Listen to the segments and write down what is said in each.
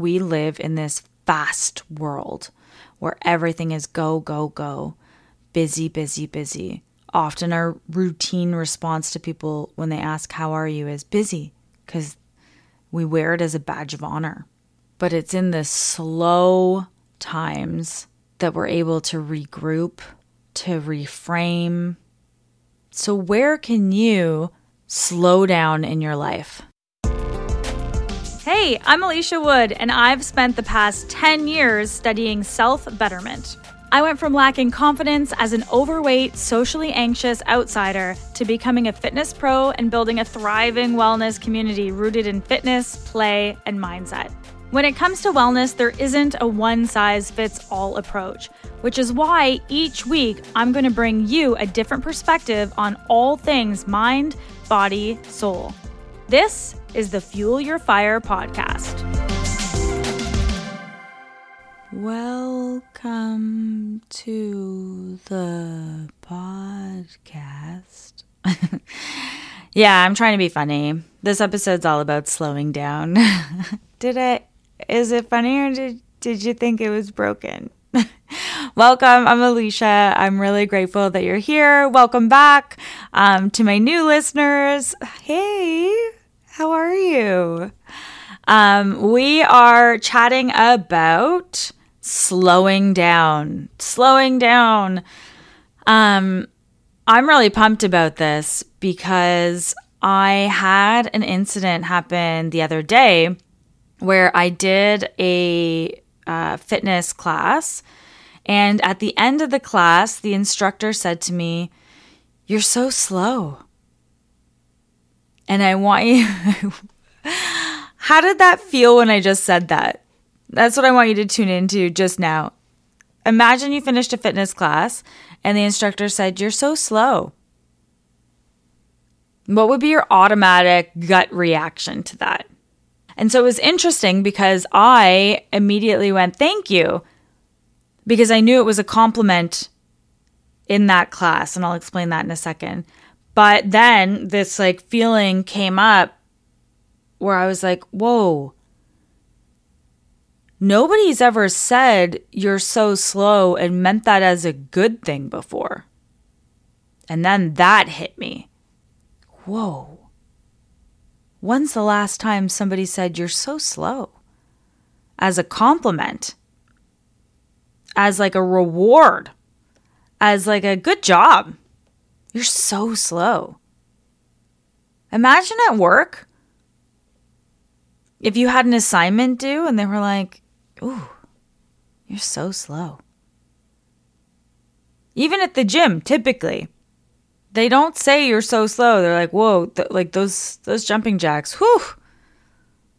we live in this fast world where everything is go, go, go, busy, busy, busy. Often our routine response to people when they ask, How are you? is busy because we wear it as a badge of honor. But it's in the slow times that we're able to regroup, to reframe. So, where can you slow down in your life? Hey, I'm Alicia Wood, and I've spent the past 10 years studying self betterment. I went from lacking confidence as an overweight, socially anxious outsider to becoming a fitness pro and building a thriving wellness community rooted in fitness, play, and mindset. When it comes to wellness, there isn't a one size fits all approach, which is why each week I'm going to bring you a different perspective on all things mind, body, soul. This is the Fuel Your Fire podcast. Welcome to the podcast. yeah, I'm trying to be funny. This episode's all about slowing down. did it? Is it funny or did, did you think it was broken? Welcome. I'm Alicia. I'm really grateful that you're here. Welcome back um, to my new listeners. Hey, how are you? Um, we are chatting about slowing down. Slowing down. Um, I'm really pumped about this because I had an incident happen the other day where I did a uh, fitness class. And at the end of the class, the instructor said to me, You're so slow. And I want you. How did that feel when I just said that? That's what I want you to tune into just now. Imagine you finished a fitness class and the instructor said, You're so slow. What would be your automatic gut reaction to that? And so it was interesting because I immediately went, Thank you, because I knew it was a compliment in that class. And I'll explain that in a second. But then this like feeling came up where I was like, Whoa. Nobody's ever said you're so slow and meant that as a good thing before. And then that hit me. Whoa. When's the last time somebody said you're so slow? As a compliment, as like a reward, as like a good job. You're so slow. Imagine at work if you had an assignment due and they were like, Ooh, you're so slow. Even at the gym, typically, they don't say you're so slow. They're like, whoa, th- like those those jumping jacks. Whew.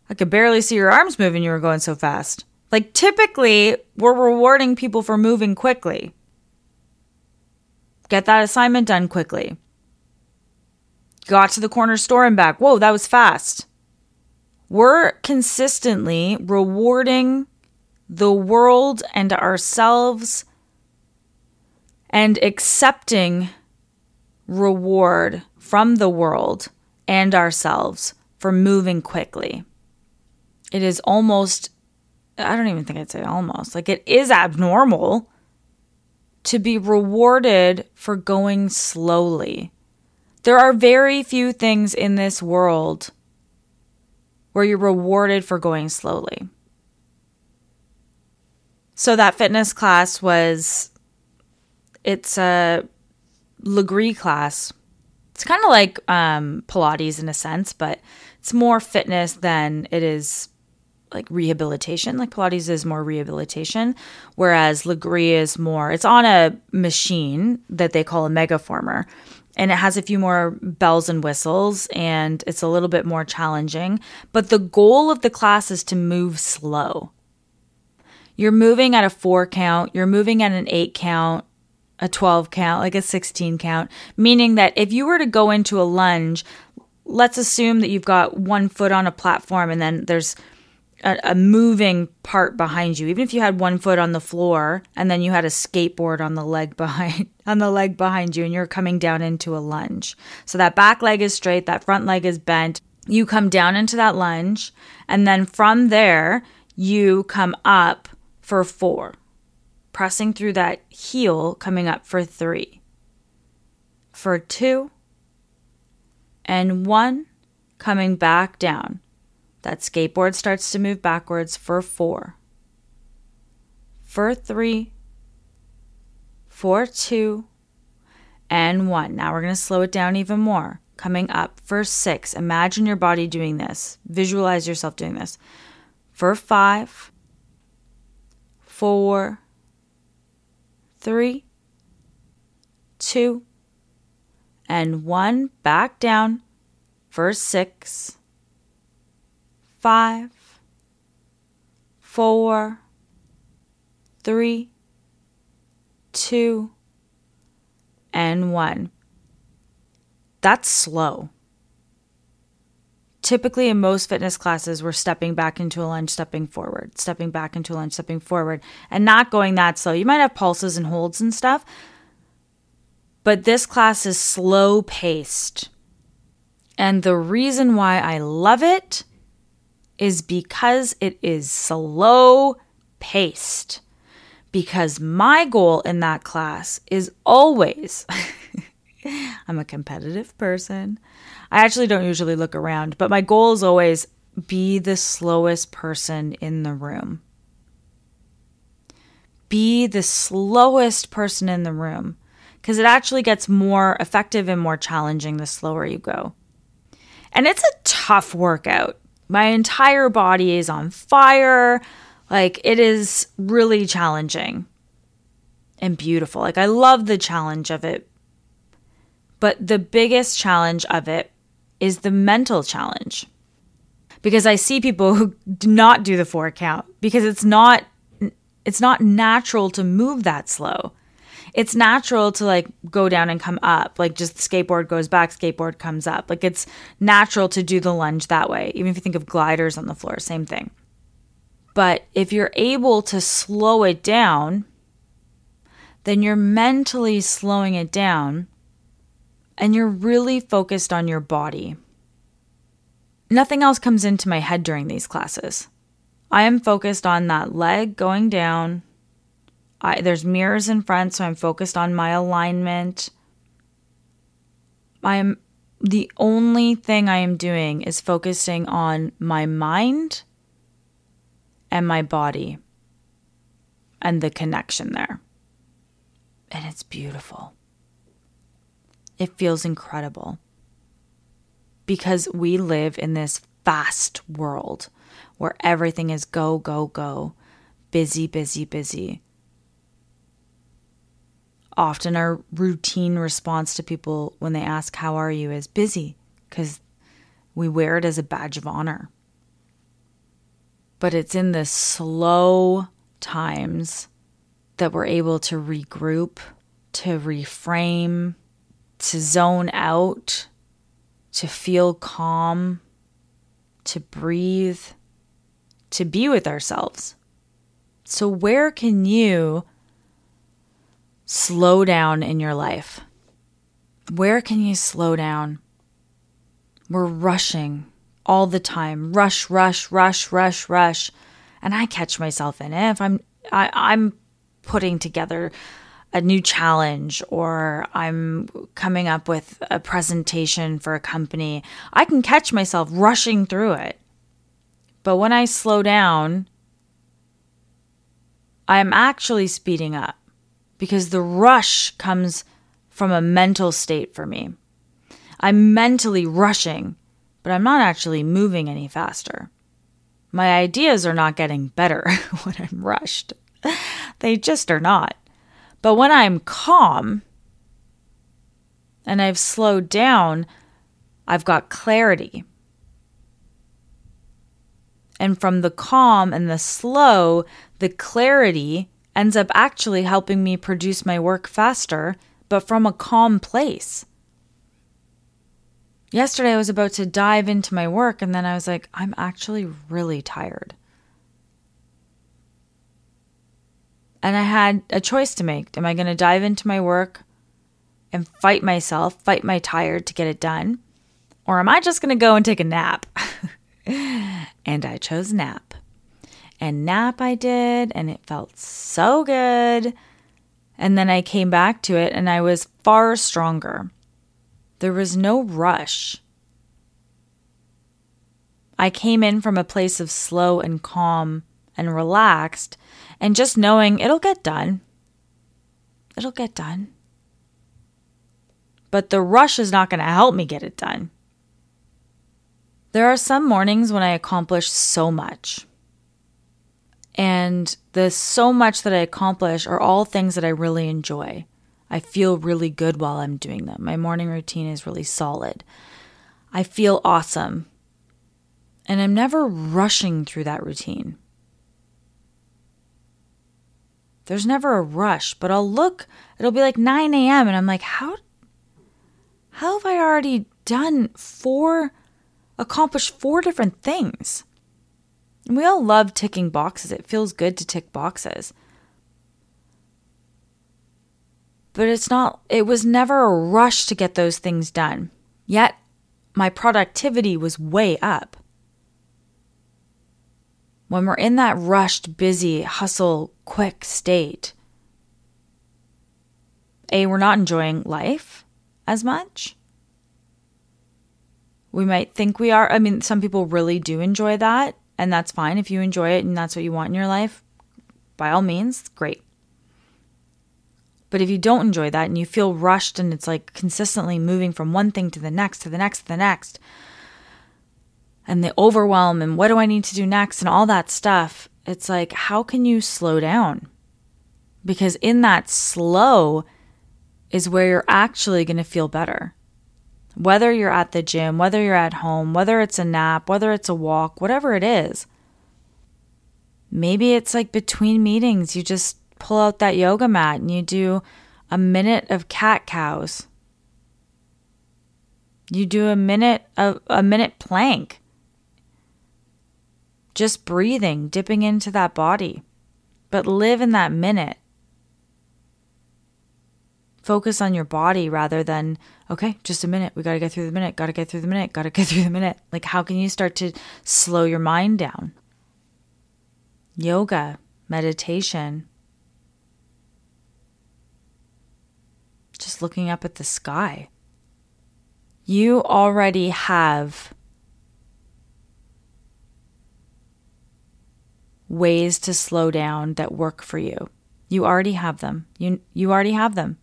I could barely see your arms moving. You were going so fast. Like typically, we're rewarding people for moving quickly. Get that assignment done quickly. Got to the corner store and back. Whoa, that was fast. We're consistently rewarding the world and ourselves and accepting reward from the world and ourselves for moving quickly. It is almost, I don't even think I'd say almost, like it is abnormal to be rewarded for going slowly. There are very few things in this world where you're rewarded for going slowly. So that fitness class was it's a Lagree class. It's kind of like um, Pilates in a sense, but it's more fitness than it is like rehabilitation. Like Pilates is more rehabilitation, whereas Lagree is more. It's on a machine that they call a megaformer, and it has a few more bells and whistles, and it's a little bit more challenging. But the goal of the class is to move slow. You're moving at a four count. You're moving at an eight count a 12 count, like a 16 count, meaning that if you were to go into a lunge, let's assume that you've got one foot on a platform and then there's a, a, moving part behind you. Even if you had one foot on the floor and then you had a skateboard on the leg behind on the leg behind you and you're coming down into a lunge. So that back leg is straight, that front leg is bent. You come down into that lunge and then from there you come up for four, pressing through that heel, coming up for three, for two, and one, coming back down. That skateboard starts to move backwards for four, for three, for two, and one. Now we're going to slow it down even more. Coming up for six. Imagine your body doing this. Visualize yourself doing this. For five, four, three, two, and one. Back down for six, five, four, three, two, and one. That's slow. Typically, in most fitness classes, we're stepping back into a lunge, stepping forward, stepping back into a lunge, stepping forward, and not going that slow. You might have pulses and holds and stuff, but this class is slow paced. And the reason why I love it is because it is slow paced because my goal in that class is always I'm a competitive person. I actually don't usually look around, but my goal is always be the slowest person in the room. Be the slowest person in the room because it actually gets more effective and more challenging the slower you go. And it's a tough workout. My entire body is on fire. Like it is really challenging and beautiful. Like I love the challenge of it. But the biggest challenge of it is the mental challenge. Because I see people who do not do the four count because it's not it's not natural to move that slow. It's natural to like go down and come up. Like just skateboard goes back, skateboard comes up. Like it's natural to do the lunge that way. Even if you think of gliders on the floor, same thing. But if you're able to slow it down, then you're mentally slowing it down and you're really focused on your body. Nothing else comes into my head during these classes. I am focused on that leg going down. I, there's mirrors in front, so I'm focused on my alignment. I am the only thing I am doing is focusing on my mind and my body and the connection there. And it's beautiful. It feels incredible because we live in this fast world where everything is go, go, go, busy, busy, busy. Often, our routine response to people when they ask, How are you? is busy because we wear it as a badge of honor but it's in the slow times that we're able to regroup, to reframe, to zone out, to feel calm, to breathe, to be with ourselves. So, where can you slow down in your life? Where can you slow down? We're rushing all the time. Rush rush rush rush rush. And i catch myself in it. If i'm I, i'm putting together a new challenge or i'm coming up with a presentation for a company i can catch myself rushing through it. But when i slow down i'm actually speeding up because the rush comes from a mental state for me i'm mentally rushing but I'm not actually moving any faster. My ideas are not getting better when I'm rushed. they just are not. But when I'm calm and I've slowed down, I've got clarity. And from the calm and the slow, the clarity ends up actually helping me produce my work faster, but from a calm place. Yesterday, I was about to dive into my work, and then I was like, I'm actually really tired. And I had a choice to make. Am I going to dive into my work and fight myself, fight my tired to get it done? Or am I just going to go and take a nap? and I chose nap. And nap I did, and it felt so good. And then I came back to it and I was far stronger. There was no rush. I came in from a place of slow and calm and relaxed and just knowing it'll get done. It'll get done. But the rush is not going to help me get it done. There are some mornings when I accomplish so much. And the so much that I accomplish are all things that I really enjoy. I feel really good while I'm doing them. My morning routine is really solid. I feel awesome. And I'm never rushing through that routine. There's never a rush, but I'll look, it'll be like 9 a.m. and I'm like, how, how have I already done four, accomplished four different things? And we all love ticking boxes. It feels good to tick boxes. But it's not, it was never a rush to get those things done. Yet my productivity was way up. When we're in that rushed, busy, hustle, quick state, A, we're not enjoying life as much. We might think we are. I mean, some people really do enjoy that. And that's fine. If you enjoy it and that's what you want in your life, by all means, great. But if you don't enjoy that and you feel rushed and it's like consistently moving from one thing to the next, to the next, to the next, and the overwhelm and what do I need to do next and all that stuff, it's like, how can you slow down? Because in that slow is where you're actually going to feel better. Whether you're at the gym, whether you're at home, whether it's a nap, whether it's a walk, whatever it is. Maybe it's like between meetings, you just pull out that yoga mat and you do a minute of cat cows. You do a minute of a minute plank. Just breathing, dipping into that body. But live in that minute focus on your body rather than okay just a minute. We got to get through the minute. Got to get through the minute. Got to get through the minute. Like how can you start to slow your mind down? Yoga meditation. Just looking up at the sky. You already have ways to slow down that work for you. You already have them. You you already have them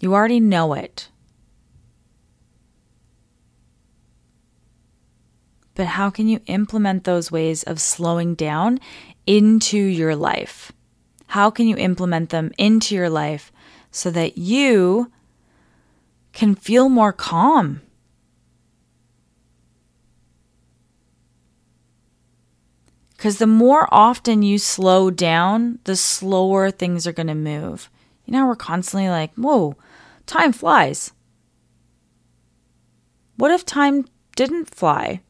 you already know it. But how can you implement those ways of slowing down into your life? How can you implement them into your life so that you can feel more calm? Because the more often you slow down, the slower things are going to move. You know, we're constantly like, whoa, Time flies. What if time didn't fly?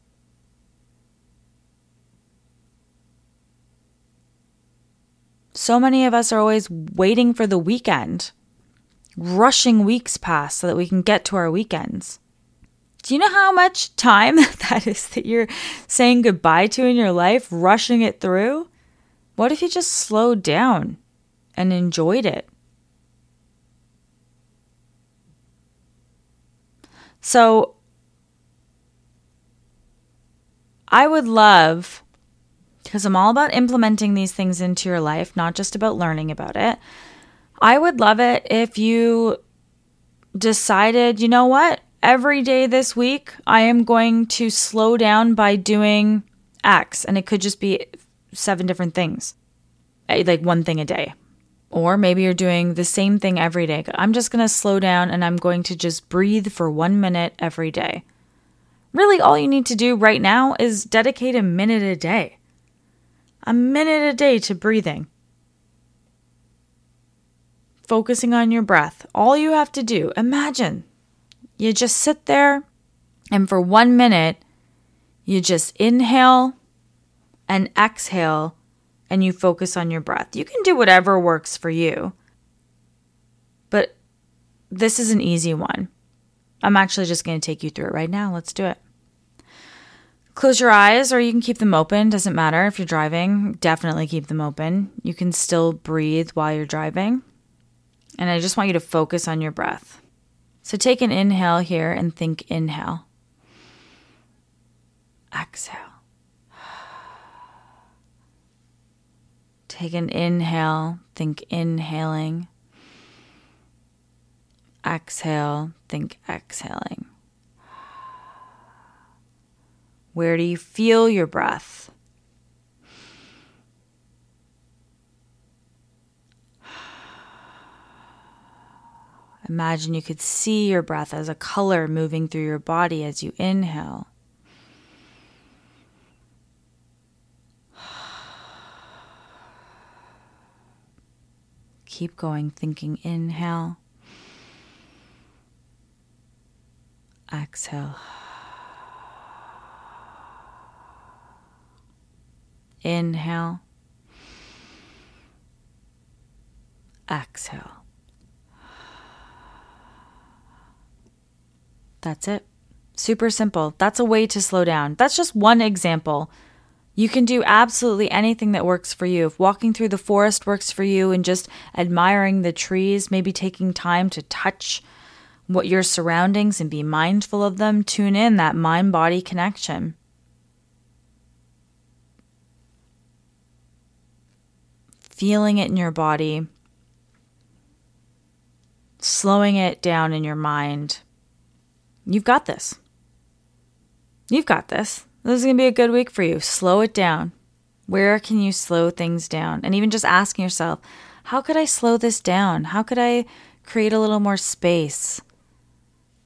So many of us are always waiting for the weekend, rushing weeks past so that we can get to our weekends. Do you know how much time that is that you're saying goodbye to in your life, rushing it through? What if you just slowed down and enjoyed it? So I would love, because I'm all about implementing these things into your life, not just about learning about it. I would love it if you decided, you know what? Every day this week, I am going to slow down by doing X. And it could just be seven different things, eh, like one thing a day. Or maybe you're doing the same thing every day. I'm just going to slow down and I'm going to just breathe for one minute every day. Really, all you need to do right now is dedicate a minute a day. A minute a day to breathing. Focusing on your breath. All you have to do, imagine you just sit there and for one minute, you just inhale and exhale and you focus on your breath. You can do whatever works for you. But this is an easy one. I'm actually just going to take you through it right now. Let's do it. Close your eyes or you can keep them open. Doesn't matter if you're driving. Definitely keep them open. You can still breathe while you're driving. And I just want you to focus on your breath. So take an inhale here and think inhale. Exhale. Take an inhale, think inhaling. Exhale, think exhaling. Where do you feel your breath? Imagine you could see your breath as a color moving through your body as you inhale. Keep going, thinking inhale, exhale. Inhale. Exhale. That's it. Super simple. That's a way to slow down. That's just one example. You can do absolutely anything that works for you. If walking through the forest works for you and just admiring the trees, maybe taking time to touch what your surroundings and be mindful of them, tune in that mind body connection. feeling it in your body, slowing it down in your mind. You've got this. You've got this. This is going to be a good week for you. Slow it down. Where can you slow things down? And even just asking yourself, how could I slow this down? How could I create a little more space?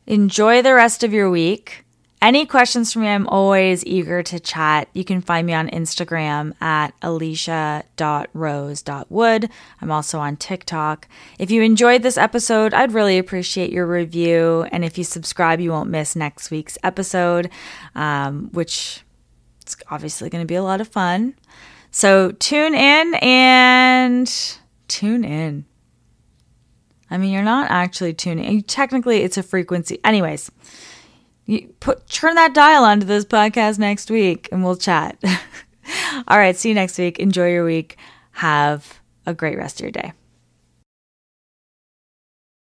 Enjoy the rest of your week. Any questions for me? I'm always eager to chat. You can find me on Instagram at alicia.rose.wood. I'm also on TikTok. If you enjoyed this episode, I'd really appreciate your review. And if you subscribe, you won't miss next week's episode, um, which is obviously going to be a lot of fun. So tune in and tune in. I mean, you're not actually tuning. Technically, it's a frequency. Anyways. You put turn that dial onto this podcast next week and we'll chat. All right, see you next week. Enjoy your week. Have a great rest of your day.